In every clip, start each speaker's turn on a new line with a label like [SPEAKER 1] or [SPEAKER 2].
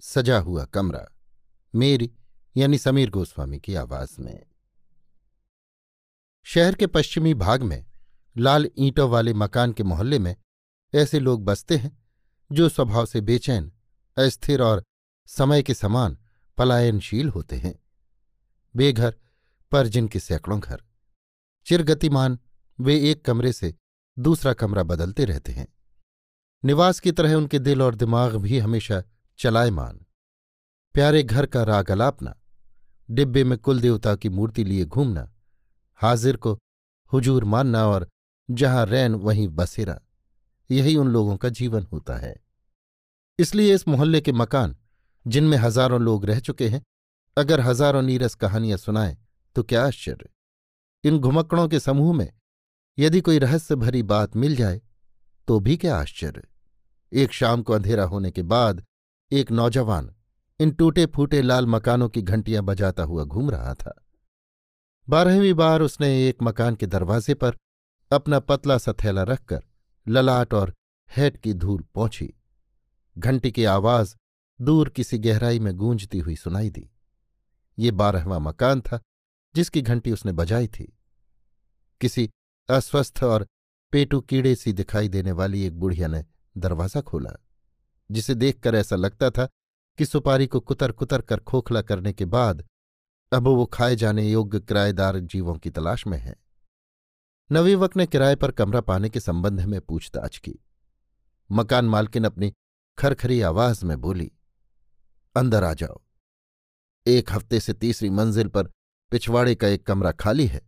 [SPEAKER 1] सजा हुआ कमरा, मेरी यानी समीर गोस्वामी की आवाज़ में। शहर के पश्चिमी भाग में लाल ईंटों वाले मकान के मोहल्ले में ऐसे लोग बसते हैं, जो स्वभाव से बेचैन, अस्थिर और समय के समान पलायनशील होते हैं। बेघर पर जिनके सैकड़ों घर, चिरगतिमान वे एक कमरे से दूसरा कमरा बदलते रहते हैं। निवास की तरह उनके दिल और दिमाग भी हमेशा चलायमान प्यारे घर का राग अलापना डिब्बे में कुल देवता की मूर्ति लिए घूमना, हाजिर को हुजूर मानना और जहाँ रैन वहीं बसेरा, यही उन लोगों का जीवन होता है। इसलिए इस मोहल्ले के मकान, जिनमें हज़ारों लोग रह चुके हैं, अगर हज़ारों नीरस कहानियाँ सुनाएँ तो क्या आश्चर्य। इन घुमक्कड़ों के समूह में, यदि कोई रहस्य भरी बात मिल जाए तो भी क्या आश्चर्य। एक शाम को अंधेरा होने के बाद एक नौजवान इन टूटे फूटे लाल मकानों की घंटियाँ बजाता हुआ घूम रहा था। बारहवीं बार उसने एक मकान के दरवाजे पर अपना पतला सा थैला रखकर ललाट और हैट की धूल पहुँची घंटी की आवाज़ दूर किसी गहराई में गूंजती हुई सुनाई दी। ये बारहवां मकान था जिसकी घंटी उसने बजाई थी। किसी अस्वस्थ और पेटू कीड़े सी दिखाई देने वाली एक बुढ़िया ने दरवाज़ा खोला। जिसे देखकर ऐसा लगता था कि सुपारी को कुतर कुतर कर खोखला करने के बाद अब वो खाए जाने योग्य किराएदार जीवों की तलाश में है। नवीवक ने किराए पर कमरा पाने के संबंध में पूछताछ की। मकान मालकिन अपनी खरखरी आवाज़ में बोली, अंदर आ जाओ। एक हफ़्ते से तीसरी मंजिल पर पिछवाड़े का एक कमरा खाली है।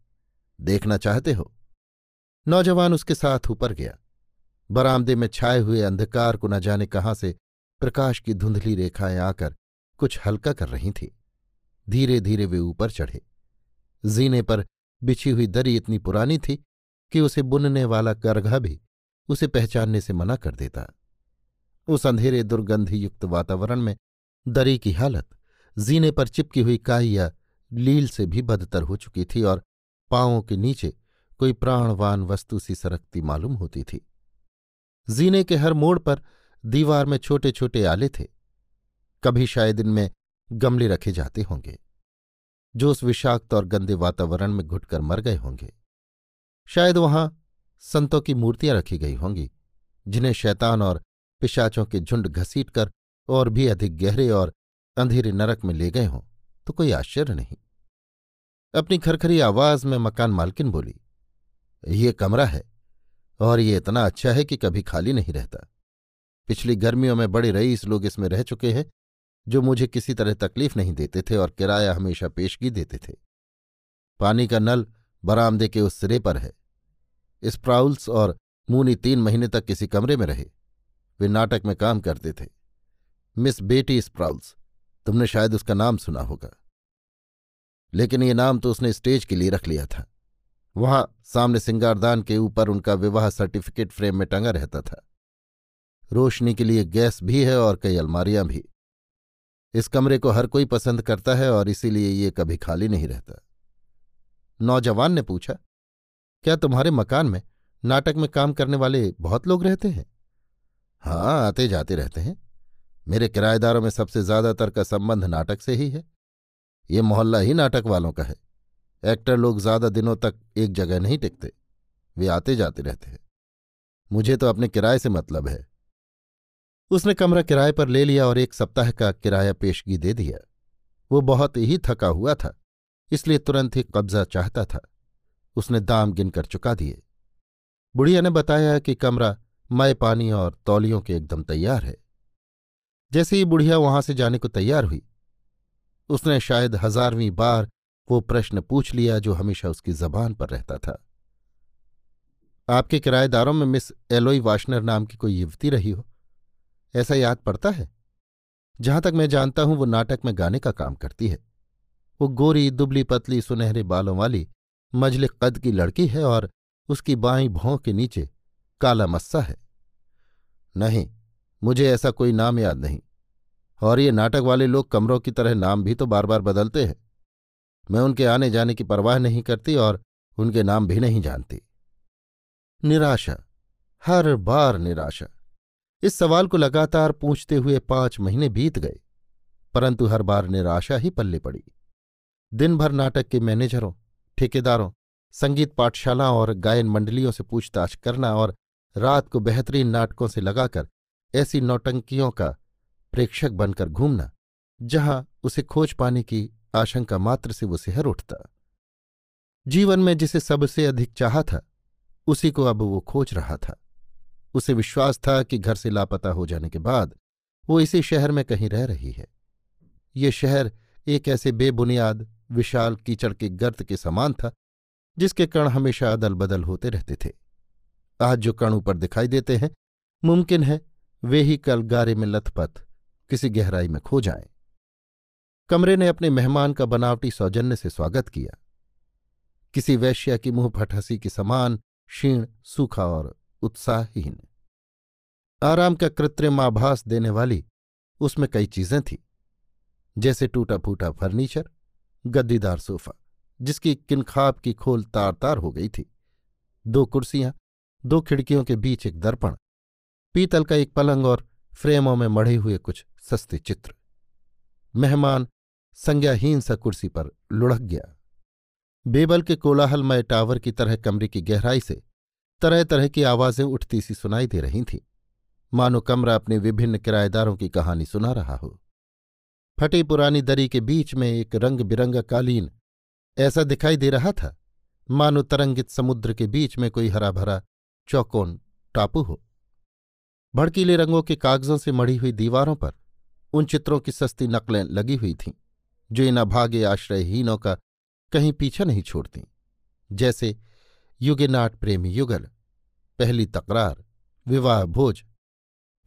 [SPEAKER 1] देखना चाहते हो? नौजवान उसके साथ ऊपर गया। बरामदे में छाए हुए अंधकार को न जाने कहाँ से प्रकाश की धुंधली रेखाएँ आकर कुछ हल्का कर रही थीं। धीरे धीरे वे ऊपर चढ़े। जीने पर बिछी हुई दरी इतनी पुरानी थी कि उसे बुनने वाला करघा भी उसे पहचानने से मना कर देता। उस अंधेरे दुर्गंधयुक्त वातावरण में दरी की हालत जीने पर चिपकी हुई काई या लील से भी बदतर हो चुकी थी और पांवों के नीचे कोई प्राणवान वस्तु सी सरकती मालूम होती थी। जीने के हर मोड़ पर दीवार में छोटे छोटे आले थे। कभी शायद इनमें गमले रखे जाते होंगे, जो उस विषाक्त और गंदे वातावरण में घुटकर मर गए होंगे। शायद वहाँ संतों की मूर्तियाँ रखी गई होंगी, जिन्हें शैतान और पिशाचों के झुंड घसीट कर और भी अधिक गहरे और अंधेरे नरक में ले गए हों तो कोई आश्चर्य नहीं। अपनी खरखरी आवाज़ में मकान मालकिन बोली, ये कमरा है। और ये इतना अच्छा है कि कभी खाली नहीं रहता। पिछली गर्मियों में बड़े रईस लोग इसमें रह चुके हैं, जो मुझे किसी तरह तकलीफ़ नहीं देते थे और किराया हमेशा पेशगी देते थे। पानी का नल बरामदे के उस सिरे पर है। स्प्राउल्स और मूनी तीन महीने तक किसी कमरे में रहे। वे नाटक में काम करते थे। मिस बेटी स्प्राउल्स, तुमने शायद उसका नाम सुना होगा। लेकिन ये नाम तो उसने स्टेज के लिए रख लिया था। वहाँ सामने सिंगारदान के ऊपर उनका विवाह सर्टिफिकेट फ्रेम में टंगा रहता था। रोशनी के लिए गैस भी है और कई अलमारियाँ भी। इस कमरे को हर कोई पसंद करता है और इसीलिए ये कभी खाली नहीं रहता। नौजवान ने पूछा, क्या तुम्हारे मकान में नाटक में काम करने वाले बहुत लोग रहते हैं? हाँ आते जाते रहते हैं। मेरे किराएदारों में सबसे ज़्यादातर का संबंध नाटक से ही है। ये मोहल्ला ही नाटक वालों का है। एक्टर लोग ज़्यादा दिनों तक एक जगह नहीं टिकते। वे आते जाते रहते हैं। मुझे तो अपने किराए से मतलब है। उसने कमरा किराए पर ले लिया और एक सप्ताह का किराया पेशगी दे दिया। वो बहुत ही थका हुआ था, इसलिए तुरंत ही कब्जा चाहता था। उसने दाम गिनकर चुका दिए। बुढ़िया ने बताया कि कमरा मय पानी और तौलियों के एकदम तैयार है। जैसे ही बुढ़िया वहाँ से जाने को तैयार हुई, उसने शायद हजारवीं बार वो प्रश्न पूछ लिया जो हमेशा उसकी जबान पर रहता था। आपके किराएदारों में मिस एलोई वाशनर नाम की कोई युवती रही हो? ऐसा याद पड़ता है? जहाँ तक मैं जानता हूँ, वो नाटक में गाने का काम करती है। वो गोरी, दुबली पतली, सुनहरे बालों वाली, मजले कद की लड़की है और उसकी बाई भौं के नीचे काला मस्सा है। नहीं, मुझे ऐसा कोई नाम याद नहीं। और ये नाटक वाले लोग कमरों की तरह नाम भी तो बार बार बदलते हैं। मैं उनके आने जाने की परवाह नहीं करती और उनके नाम भी नहीं जानती। निराशा, हर बार निराशा। इस सवाल को लगातार पूछते हुए पाँच महीने बीत गए, परंतु हर बार निराशा ही पल्ले पड़ी। दिन भर नाटक के मैनेजरों, ठेकेदारों, संगीत पाठशाला और गायन मंडलियों से पूछताछ करना और रात को बेहतरीन नाटकों से लगाकर ऐसी नौटंकियों का प्रेक्षक बनकर घूमना, जहाँ उसे खोज पाने की आशंका मात्र से वो सिहर उठता। जीवन में जिसे सबसे अधिक चाहा था, उसी को अब वो खोज रहा था। उसे विश्वास था कि घर से लापता हो जाने के बाद वो इसी शहर में कहीं रह रही है। ये शहर एक ऐसे बेबुनियाद, विशाल कीचड़ के गर्त के समान था, जिसके कण हमेशा अदल बदल होते रहते थे। आज जो कण ऊपर दिखाई देते हैं, मुमकिन है वे ही कल गारे में लथपथ, किसी गहराई में खो जाएँ। कमरे ने अपने मेहमान का बनावटी सौजन्य से स्वागत किया। किसी वैश्या की मुँह फटहसी के समान क्षीण, सूखा और उत्साहहीन। आराम का कृत्रिम आभास देने वाली उसमें कई चीज़ें थीं, जैसे टूटा फूटा फर्नीचर, गद्दीदार सोफा, जिसकी किनखाब की खोल तार तार हो गई थी। दो कुर्सियाँ, दो खिड़कियों के बीच एक दर्पण, पीतल का एक पलंग और फ्रेमों में मढ़े हुए कुछ सस्ते चित्र। मेहमान संज्ञाहीन सा कुर्सी पर लुढ़क गया। बेबल के कोलाहलमय टावर की तरह कमरे की गहराई से तरह तरह की आवाज़ें उठती सी सुनाई दे रही थीं। मानो कमरा अपने विभिन्न किराएदारों की कहानी सुना रहा हो। फटी पुरानी दरी के बीच में एक रंग बिरंगा कालीन ऐसा दिखाई दे रहा था, मानो तरंगित समुद्र के बीच में कोई हरा भरा चौकोन टापू हो। भड़कीले रंगों के कागजों से मढ़ी हुई दीवारों पर उन चित्रों की सस्ती नकलें लगी हुई थीं। जो इन अभागे आश्रयहीनों का कहीं पीछा नहीं छोड़ती। जैसे युगेनाट प्रेमी युगल, पहली तकरार, विवाह भोज,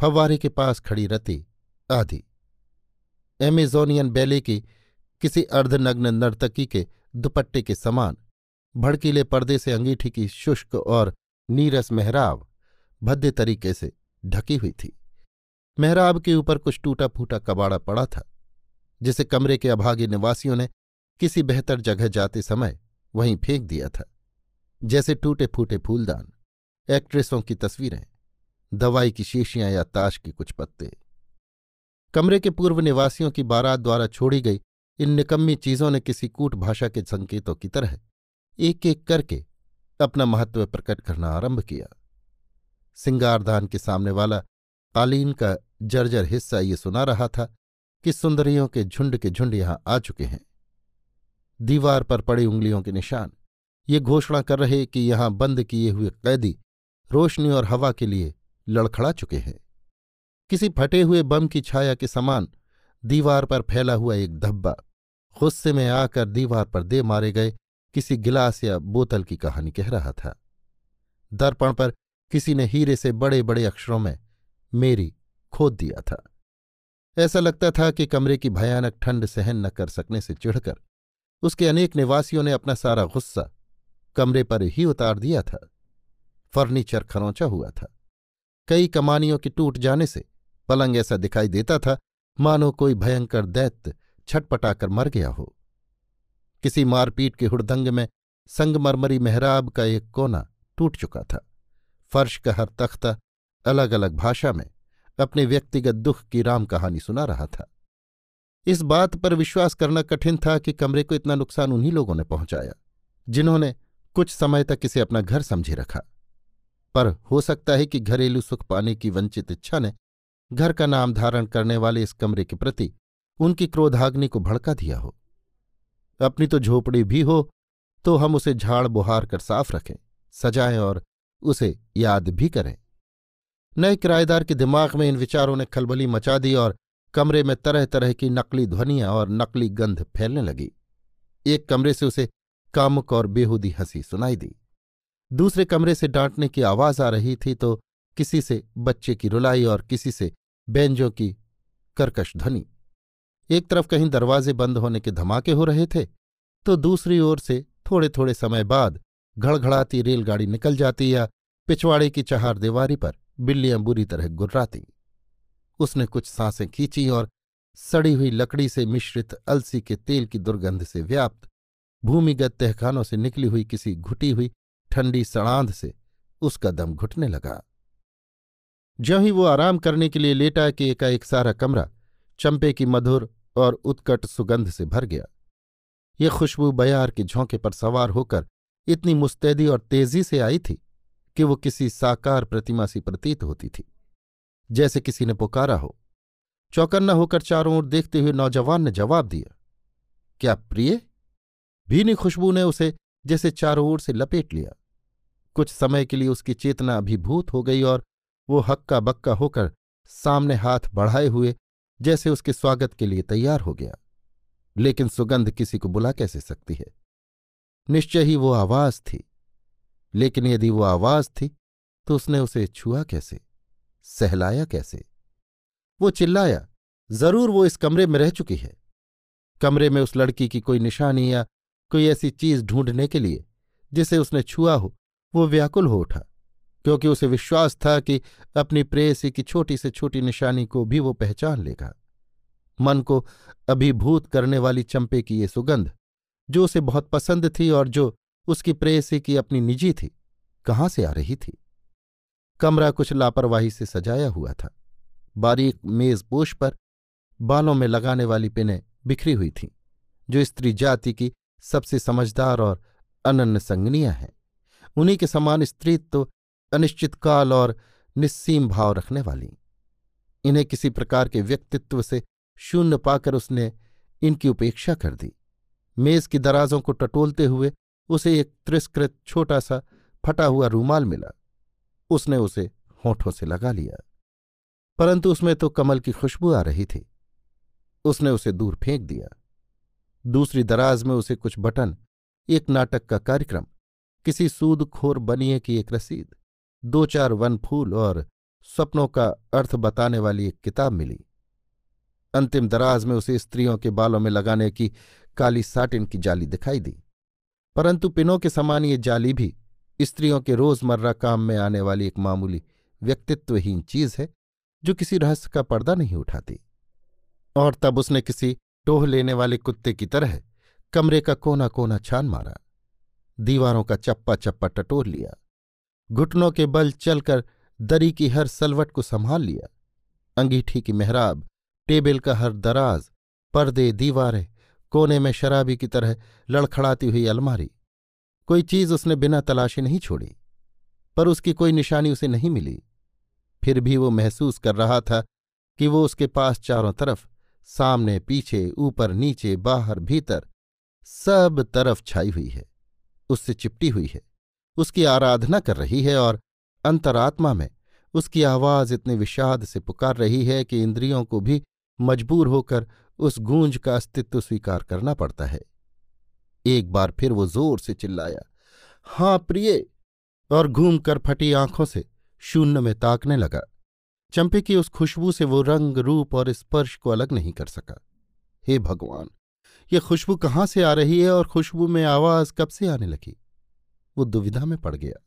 [SPEAKER 1] फव्वारे के पास खड़ी रति, आदि। एमेजोनियन बैले की किसी अर्धनग्न नर्तकी के दुपट्टे के समान, भड़कीले पर्दे से अंगीठी की शुष्क और नीरस मेहराब भद्दे तरीके से ढकी हुई थी। मेहराब के ऊपर कुछ टूटा फूटा कबाड़ा पड़ा था। जिसे कमरे के अभागे निवासियों ने किसी बेहतर जगह जाते समय वहीं फेंक दिया था। जैसे टूटे फूटे फूलदान, एक्ट्रेसों की तस्वीरें, दवाई की शीशियाँ या ताश के कुछ पत्ते। कमरे के पूर्व निवासियों की बारात द्वारा छोड़ी गई इन निकम्मी चीज़ों ने किसी कूट भाषा के संकेतों की तरह एक एक करके अपना महत्व प्रकट करना आरंभ किया। सिंगारदान के सामने वाला कालीन का जर्जर हिस्सा ये सुना रहा था कि सुंदरियों के झुंड के झुंड यहाँ आ चुके हैं। दीवार पर पड़ी उंगलियों के निशान। ये घोषणा कर रहे कि यहाँ बंद किए हुए कैदी रोशनी और हवा के लिए लड़खड़ा चुके हैं। किसी फटे हुए बम की छाया के समान दीवार पर फैला हुआ एक धब्बा गुस्से में आकर दीवार पर दे मारे गए किसी गिलास या बोतल की कहानी कह रहा था। दर्पण पर किसी ने हीरे से बड़े बड़े अक्षरों में मेरी खोद दिया था। ऐसा लगता था कि कमरे की भयानक ठंड सहन न कर सकने से चिढ़कर उसके अनेक निवासियों ने अपना सारा गुस्सा कमरे पर ही उतार दिया था। फर्नीचर खरौचा हुआ था। कई कमानियों के टूट जाने से पलंग ऐसा दिखाई देता था, मानो कोई भयंकर दैत्य छटपटाकर मर गया हो। किसी मारपीट के हुड़दंग में संगमरमरी मेहराब का एक कोना टूट चुका था। फर्श का हर तख्ता अलग अलग भाषा में अपने व्यक्तिगत दुख की राम कहानी सुना रहा था। इस बात पर विश्वास करना कठिन था कि कमरे को इतना नुकसान उन्हीं लोगों ने पहुँचाया, जिन्होंने कुछ समय तक इसे अपना घर समझे रखा। पर हो सकता है कि घरेलू सुख पाने की वंचित इच्छा ने घर का नाम धारण करने वाले इस कमरे के प्रति उनकी क्रोधाग्नि को भड़का दिया हो। अपनी तो झोपड़ी भी हो तो हम उसे झाड़ बुहार कर साफ़ रखें, सजाएँ और उसे याद भी करें। नए किराएदार के दिमाग में इन विचारों ने खलबली मचा दी और कमरे में तरह तरह की नकली ध्वनियाँ और नकली गंध फैलने लगी। एक कमरे से उसे कामुक और बेहूदी हँसी सुनाई दी। दूसरे कमरे से डांटने की आवाज़ आ रही थी तो किसी से बच्चे की रुलाई और किसी से बैंजों की कर्कश ध्वनि। एक तरफ़ कहीं दरवाजे बंद होने के धमाके हो रहे थे तो दूसरी ओर से थोड़े थोड़े समय बाद घड़घड़ाती रेलगाड़ी निकल जाती या पिछवाड़े की चहार दीवारी पर बिल्लियाँ बुरी तरह गुर्राती। उसने कुछ साँसें खींची और सड़ी हुई लकड़ी से मिश्रित अलसी के तेल की दुर्गंध से व्याप्त, भूमिगत तहखानों से निकली हुई किसी घुटी हुई ठंडी सड़ांध से उसका दम घुटने लगा। ज्यों ही वो आराम करने के लिए लेटा कि एकाएक सारा कमरा चंपे की मधुर और उत्कट सुगंध से भर गया। ये खुशबू बयार के झोंके पर सवार होकर इतनी मुस्तैदी और तेज़ी से आई थी। कि वो किसी साकार प्रतिमा सी प्रतीत होती थी। जैसे किसी ने पुकारा हो। चौकन्ना होकर चारों ओर देखते हुए नौजवान ने जवाब दिया, क्या प्रिय, भीनी खुशबू ने उसे जैसे चारों ओर से लपेट लिया। कुछ समय के लिए उसकी चेतना अभिभूत हो गई और वो हक्का बक्का होकर सामने हाथ बढ़ाए हुए जैसे उसके स्वागत के लिए तैयार हो गया। लेकिन सुगंध किसी को बुला कैसे सकती है? निश्चय ही वो आवाज़ थी। लेकिन यदि वो आवाज़ थी तो उसने उसे छुआ कैसे? सहलाया कैसे? वो चिल्लाया, ज़रूर वो इस कमरे में रह चुकी है। कमरे में उस लड़की की कोई निशानी या कोई ऐसी चीज़ ढूँढने के लिए, जिसे उसने छुआ हो, वो व्याकुल हो उठा, क्योंकि उसे विश्वास था कि अपनी प्रेयसी की छोटी से छोटी निशानी को भी वो पहचान लेगा। मन को अभिभूत करने वाली चंपे की ये सुगंध, जो उसे बहुत पसंद थी और जो उसकी प्रेयसी की अपनी निजी थी, कहाँ से आ रही थी? कमरा कुछ लापरवाही से सजाया हुआ था। बारीक मेजपोश पर बालों में लगाने वाली पिनें बिखरी हुई थीं, जो स्त्री जाति की सबसे समझदार और अनन्य संगनियाँ हैं। उन्हीं के समान स्त्रीत्व तो अनिश्चितकाल और निस्सीम भाव रखने वाली। इन्हें किसी प्रकार के व्यक्तित्व से शून्य पाकर उसने इनकी उपेक्षा कर दी। मेज की दराजों को टटोलते हुए उसे एक त्रिस्कृत छोटा सा फटा हुआ रूमाल मिला। उसने उसे होठों से लगा लिया। परंतु उसमें तो कमल की खुशबू आ रही थी। उसने उसे दूर फेंक दिया। दूसरी दराज में उसे कुछ बटन, एक नाटक का कार्यक्रम, किसी सूदखोर बनिए की एक रसीद दो चार वन फूल और सपनों का अर्थ बताने वाली एक किताब मिली। अंतिम दराज में उसे स्त्रियों के बालों में लगाने की काली साटिन की जाली दिखाई दी। परंतु पिनों के समान ये जाली भी स्त्रियों के रोज़मर्रा काम में आने वाली एक मामूली व्यक्तित्वहीन चीज़ है, जो किसी रहस्य का पर्दा नहीं उठाती। और तब उसने किसी टोह लेने वाले कुत्ते की तरह कमरे का कोना कोना छान मारा, दीवारों का चप्पा चप्पा टटोर लिया, घुटनों के बल चलकर दरी की हर सलवट को संभाल लिया, अंगीठी की मेहराब, टेबल का हर दराज, पर्दे, दीवारें कोने में शराबी की तरह लड़खड़ाती हुई अलमारी। कोई चीज़ उसने बिना तलाशी नहीं छोड़ी, पर उसकी कोई निशानी उसे नहीं मिली। फिर भी वो महसूस कर रहा था कि वो उसके पास चारों तरफ़, सामने, पीछे, ऊपर, नीचे, बाहर, भीतर, सब तरफ़ छाई हुई है। उससे चिपटी हुई है। उसकी आराधना कर रही है और अंतरात्मा में उसकी आवाज़ इतने विषाद से पुकार रही है कि इंद्रियों को भी मजबूर होकर उस गूंज का अस्तित्व स्वीकार करना पड़ता है। एक बार फिर वो ज़ोर से चिल्लाया, हाँ प्रिय! और घूमकर फटी आँखों से शून्य में ताकने लगा। चंपे की उस खुशबू से वो रंग, रूप और स्पर्श को अलग नहीं कर सका। हे भगवान, ये खुशबू कहाँ से आ रही है और खुशबू में आवाज़ कब से आने लगी? वो दुविधा में पड़ गया।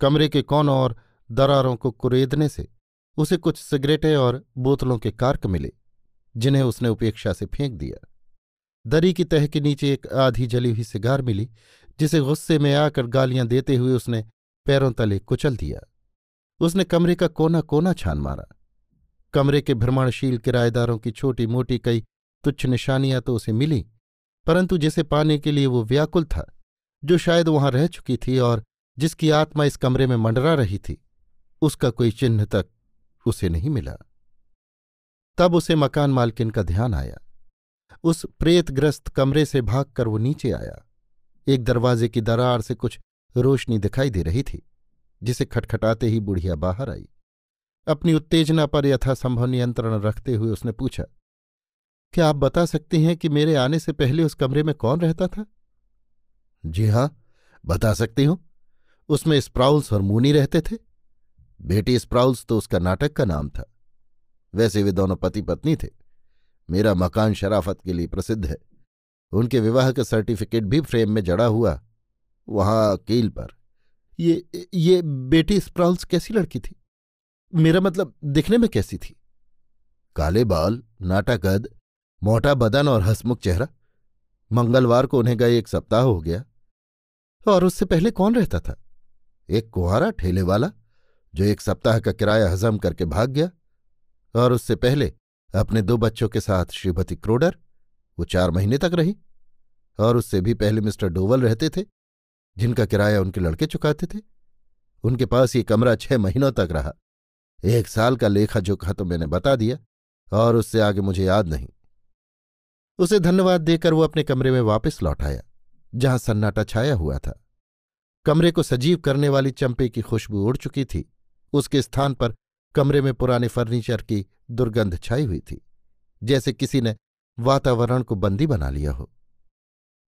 [SPEAKER 1] कमरे के कोनों और दरारों को कुरेदने से उसे कुछ सिगरेटें और बोतलों के कार्क मिले। जिन्हें उसने उपेक्षा से फेंक दिया। दरी की तह के नीचे एक आधी जली हुई सिगार मिली, जिसे गुस्से में आकर गालियाँ देते हुए उसने पैरों तले कुचल दिया। उसने कमरे का कोना कोना छान मारा। कमरे के भ्रमणशील किराएदारों की छोटी मोटी कई तुच्छ निशानियाँ तो उसे मिली, परंतु जिसे पाने के लिए वो व्याकुल था, जो शायद वहाँ रह चुकी थी और जिसकी आत्मा इस कमरे में मंडरा रही थी, उसका कोई चिन्ह तक उसे नहीं मिला। तब उसे मकान मालकिन का ध्यान आया। उस प्रेतग्रस्त कमरे से भागकर वो नीचे आया। एक दरवाजे की दरार से कुछ रोशनी दिखाई दे रही थी, जिसे खटखटाते ही बुढ़िया बाहर आई। अपनी उत्तेजना पर यथासंभव नियंत्रण रखते हुए उसने पूछा, क्या आप बता सकते हैं कि मेरे आने से पहले उस कमरे में कौन रहता था?
[SPEAKER 2] जी हाँ, बता सकती हूँ। उसमें स्प्राउल्स और मूनी रहते थे। बेटी स्प्राउल्स तो उसका नाटक का नाम था। वैसे वे दोनों पति पत्नी थे। मेरा मकान शराफत के लिए प्रसिद्ध है। उनके विवाह का सर्टिफिकेट भी फ्रेम में जड़ा हुआ, वहाँ कील पर।
[SPEAKER 1] ये ये बेटी स्प्राउल्स कैसी लड़की थी? मेरा मतलब दिखने में कैसी थी?
[SPEAKER 2] काले बाल नाटा कद मोटा बदन और हसमुख चेहरा। मंगलवार को उन्हें गए एक सप्ताह हो गया।
[SPEAKER 1] और उससे पहले कौन रहता था?
[SPEAKER 2] एक कुहारा, ठेले वाला, जो एक सप्ताह का किराया हजम करके भाग गया। और उससे पहले अपने दो बच्चों के साथ श्रीमती क्रोडर, वो चार महीने तक रही, और उससे भी पहले मिस्टर डोवल रहते थे, जिनका किराया उनके लड़के चुकाते थे। उनके पास ये कमरा छह महीनों तक रहा। एक साल का लेखा जोखा तो मैंने बता दिया, और उससे आगे मुझे याद नहीं।
[SPEAKER 1] उसे धन्यवाद देकर वो अपने कमरे में वापस लौट आया, जहाँ सन्नाटा छाया हुआ था। कमरे को सजीव करने वाली चंपे की खुशबू उड़ चुकी थी। उसके स्थान पर कमरे में पुराने फर्नीचर की दुर्गंध छाई हुई थी, जैसे किसी ने वातावरण को बंदी बना लिया हो।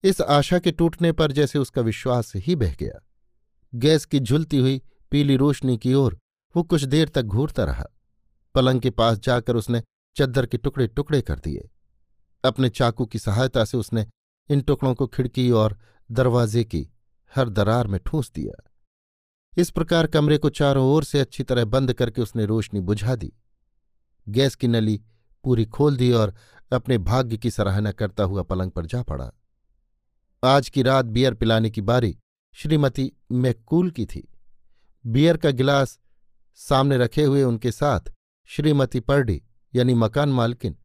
[SPEAKER 1] इस आशा के टूटने पर जैसे उसका विश्वास ही बह गया। गैस की झुलती हुई पीली रोशनी की ओर वो कुछ देर तक घूरता रहा। पलंग के पास जाकर उसने चद्दर के टुकड़े टुकड़े कर दिए। अपने चाकू की सहायता से उसने इन टुकड़ों को खिड़की और दरवाजे की हर दरार में ठूंस दिया। इस प्रकार कमरे को चारों ओर से अच्छी तरह बंद करके उसने रोशनी बुझा दी। गैस की नली पूरी खोल दी और अपने भाग्य की सराहना करता हुआ पलंग पर जा पड़ा। आज की रात बियर पिलाने की बारी श्रीमती मैकूल की थी। बियर का गिलास सामने रखे हुए उनके साथ श्रीमती पर्डी यानी मकान मालकिन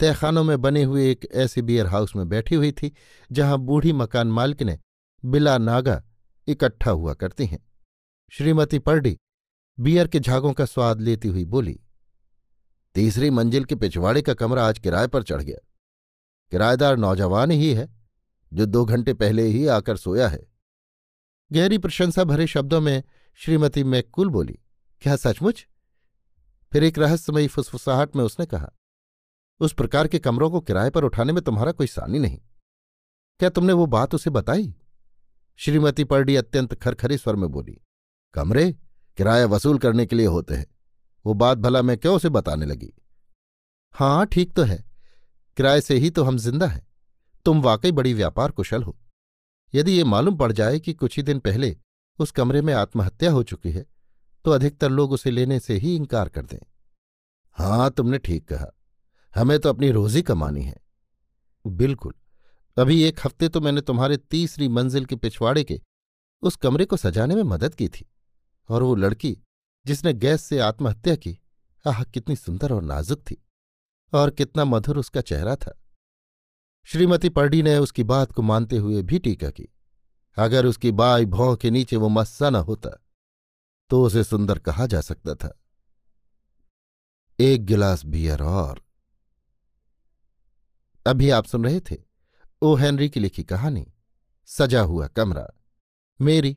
[SPEAKER 1] तहखानों में बने हुए एक ऐसे बियर हाउस में बैठी हुई थी, जहाँ बूढ़ी मकान मालकिनें बिला नागा इकट्ठा हुआ करती हैं। श्रीमती पर्डी बियर के झागों का स्वाद लेती हुई बोली,
[SPEAKER 2] तीसरी मंजिल के पिछवाड़े का कमरा आज किराए पर चढ़ गया। किराएदार नौजवान ही है, जो दो घंटे पहले ही आकर सोया है।
[SPEAKER 1] गहरी प्रशंसा भरे शब्दों में श्रीमती मैकुल बोली, क्या सचमुच? फिर एक रहस्यमयी फुसफुसाहट में उसने कहा, उस प्रकार के कमरों को किराए पर उठाने में तुम्हारा कोई सानी नहीं। क्या तुमने वो बात उसे बताई? श्रीमती पर्डी अत्यंत खरखरे स्वर में बोली
[SPEAKER 2] कमरे किराया वसूल करने के लिए होते हैं। वो बात भला मैं क्यों उसे बताने लगी?
[SPEAKER 1] हाँ ठीक तो है। किराए से ही तो हम ज़िंदा हैं। तुम वाकई बड़ी व्यापार कुशल हो। यदि ये मालूम पड़ जाए कि कुछ ही दिन पहले उस कमरे में आत्महत्या हो चुकी है तो अधिकतर लोग उसे लेने से ही इनकार कर दें।
[SPEAKER 2] हाँ तुमने ठीक कहा। हमें तो अपनी रोजी कमानी है।
[SPEAKER 1] बिल्कुल। अभी एक हफ़्ते तो मैंने तुम्हारे तीसरी मंजिल के पिछवाड़े के उस कमरे को सजाने में मदद की थी। और वो लड़की जिसने गैस से आत्महत्या की, आह, कितनी सुंदर और नाजुक थी और कितना मधुर उसका चेहरा था। श्रीमती पर्डी ने उसकी बात को मानते हुए भी टीका की। अगर उसकी बाई भौं के नीचे वो मस्सा न होता तो उसे सुंदर कहा जा सकता था। एक गिलास बियर और। अभी आप सुन रहे थे ओ. हेनरी की लिखी कहानी, सजा हुआ कमरा, मेरी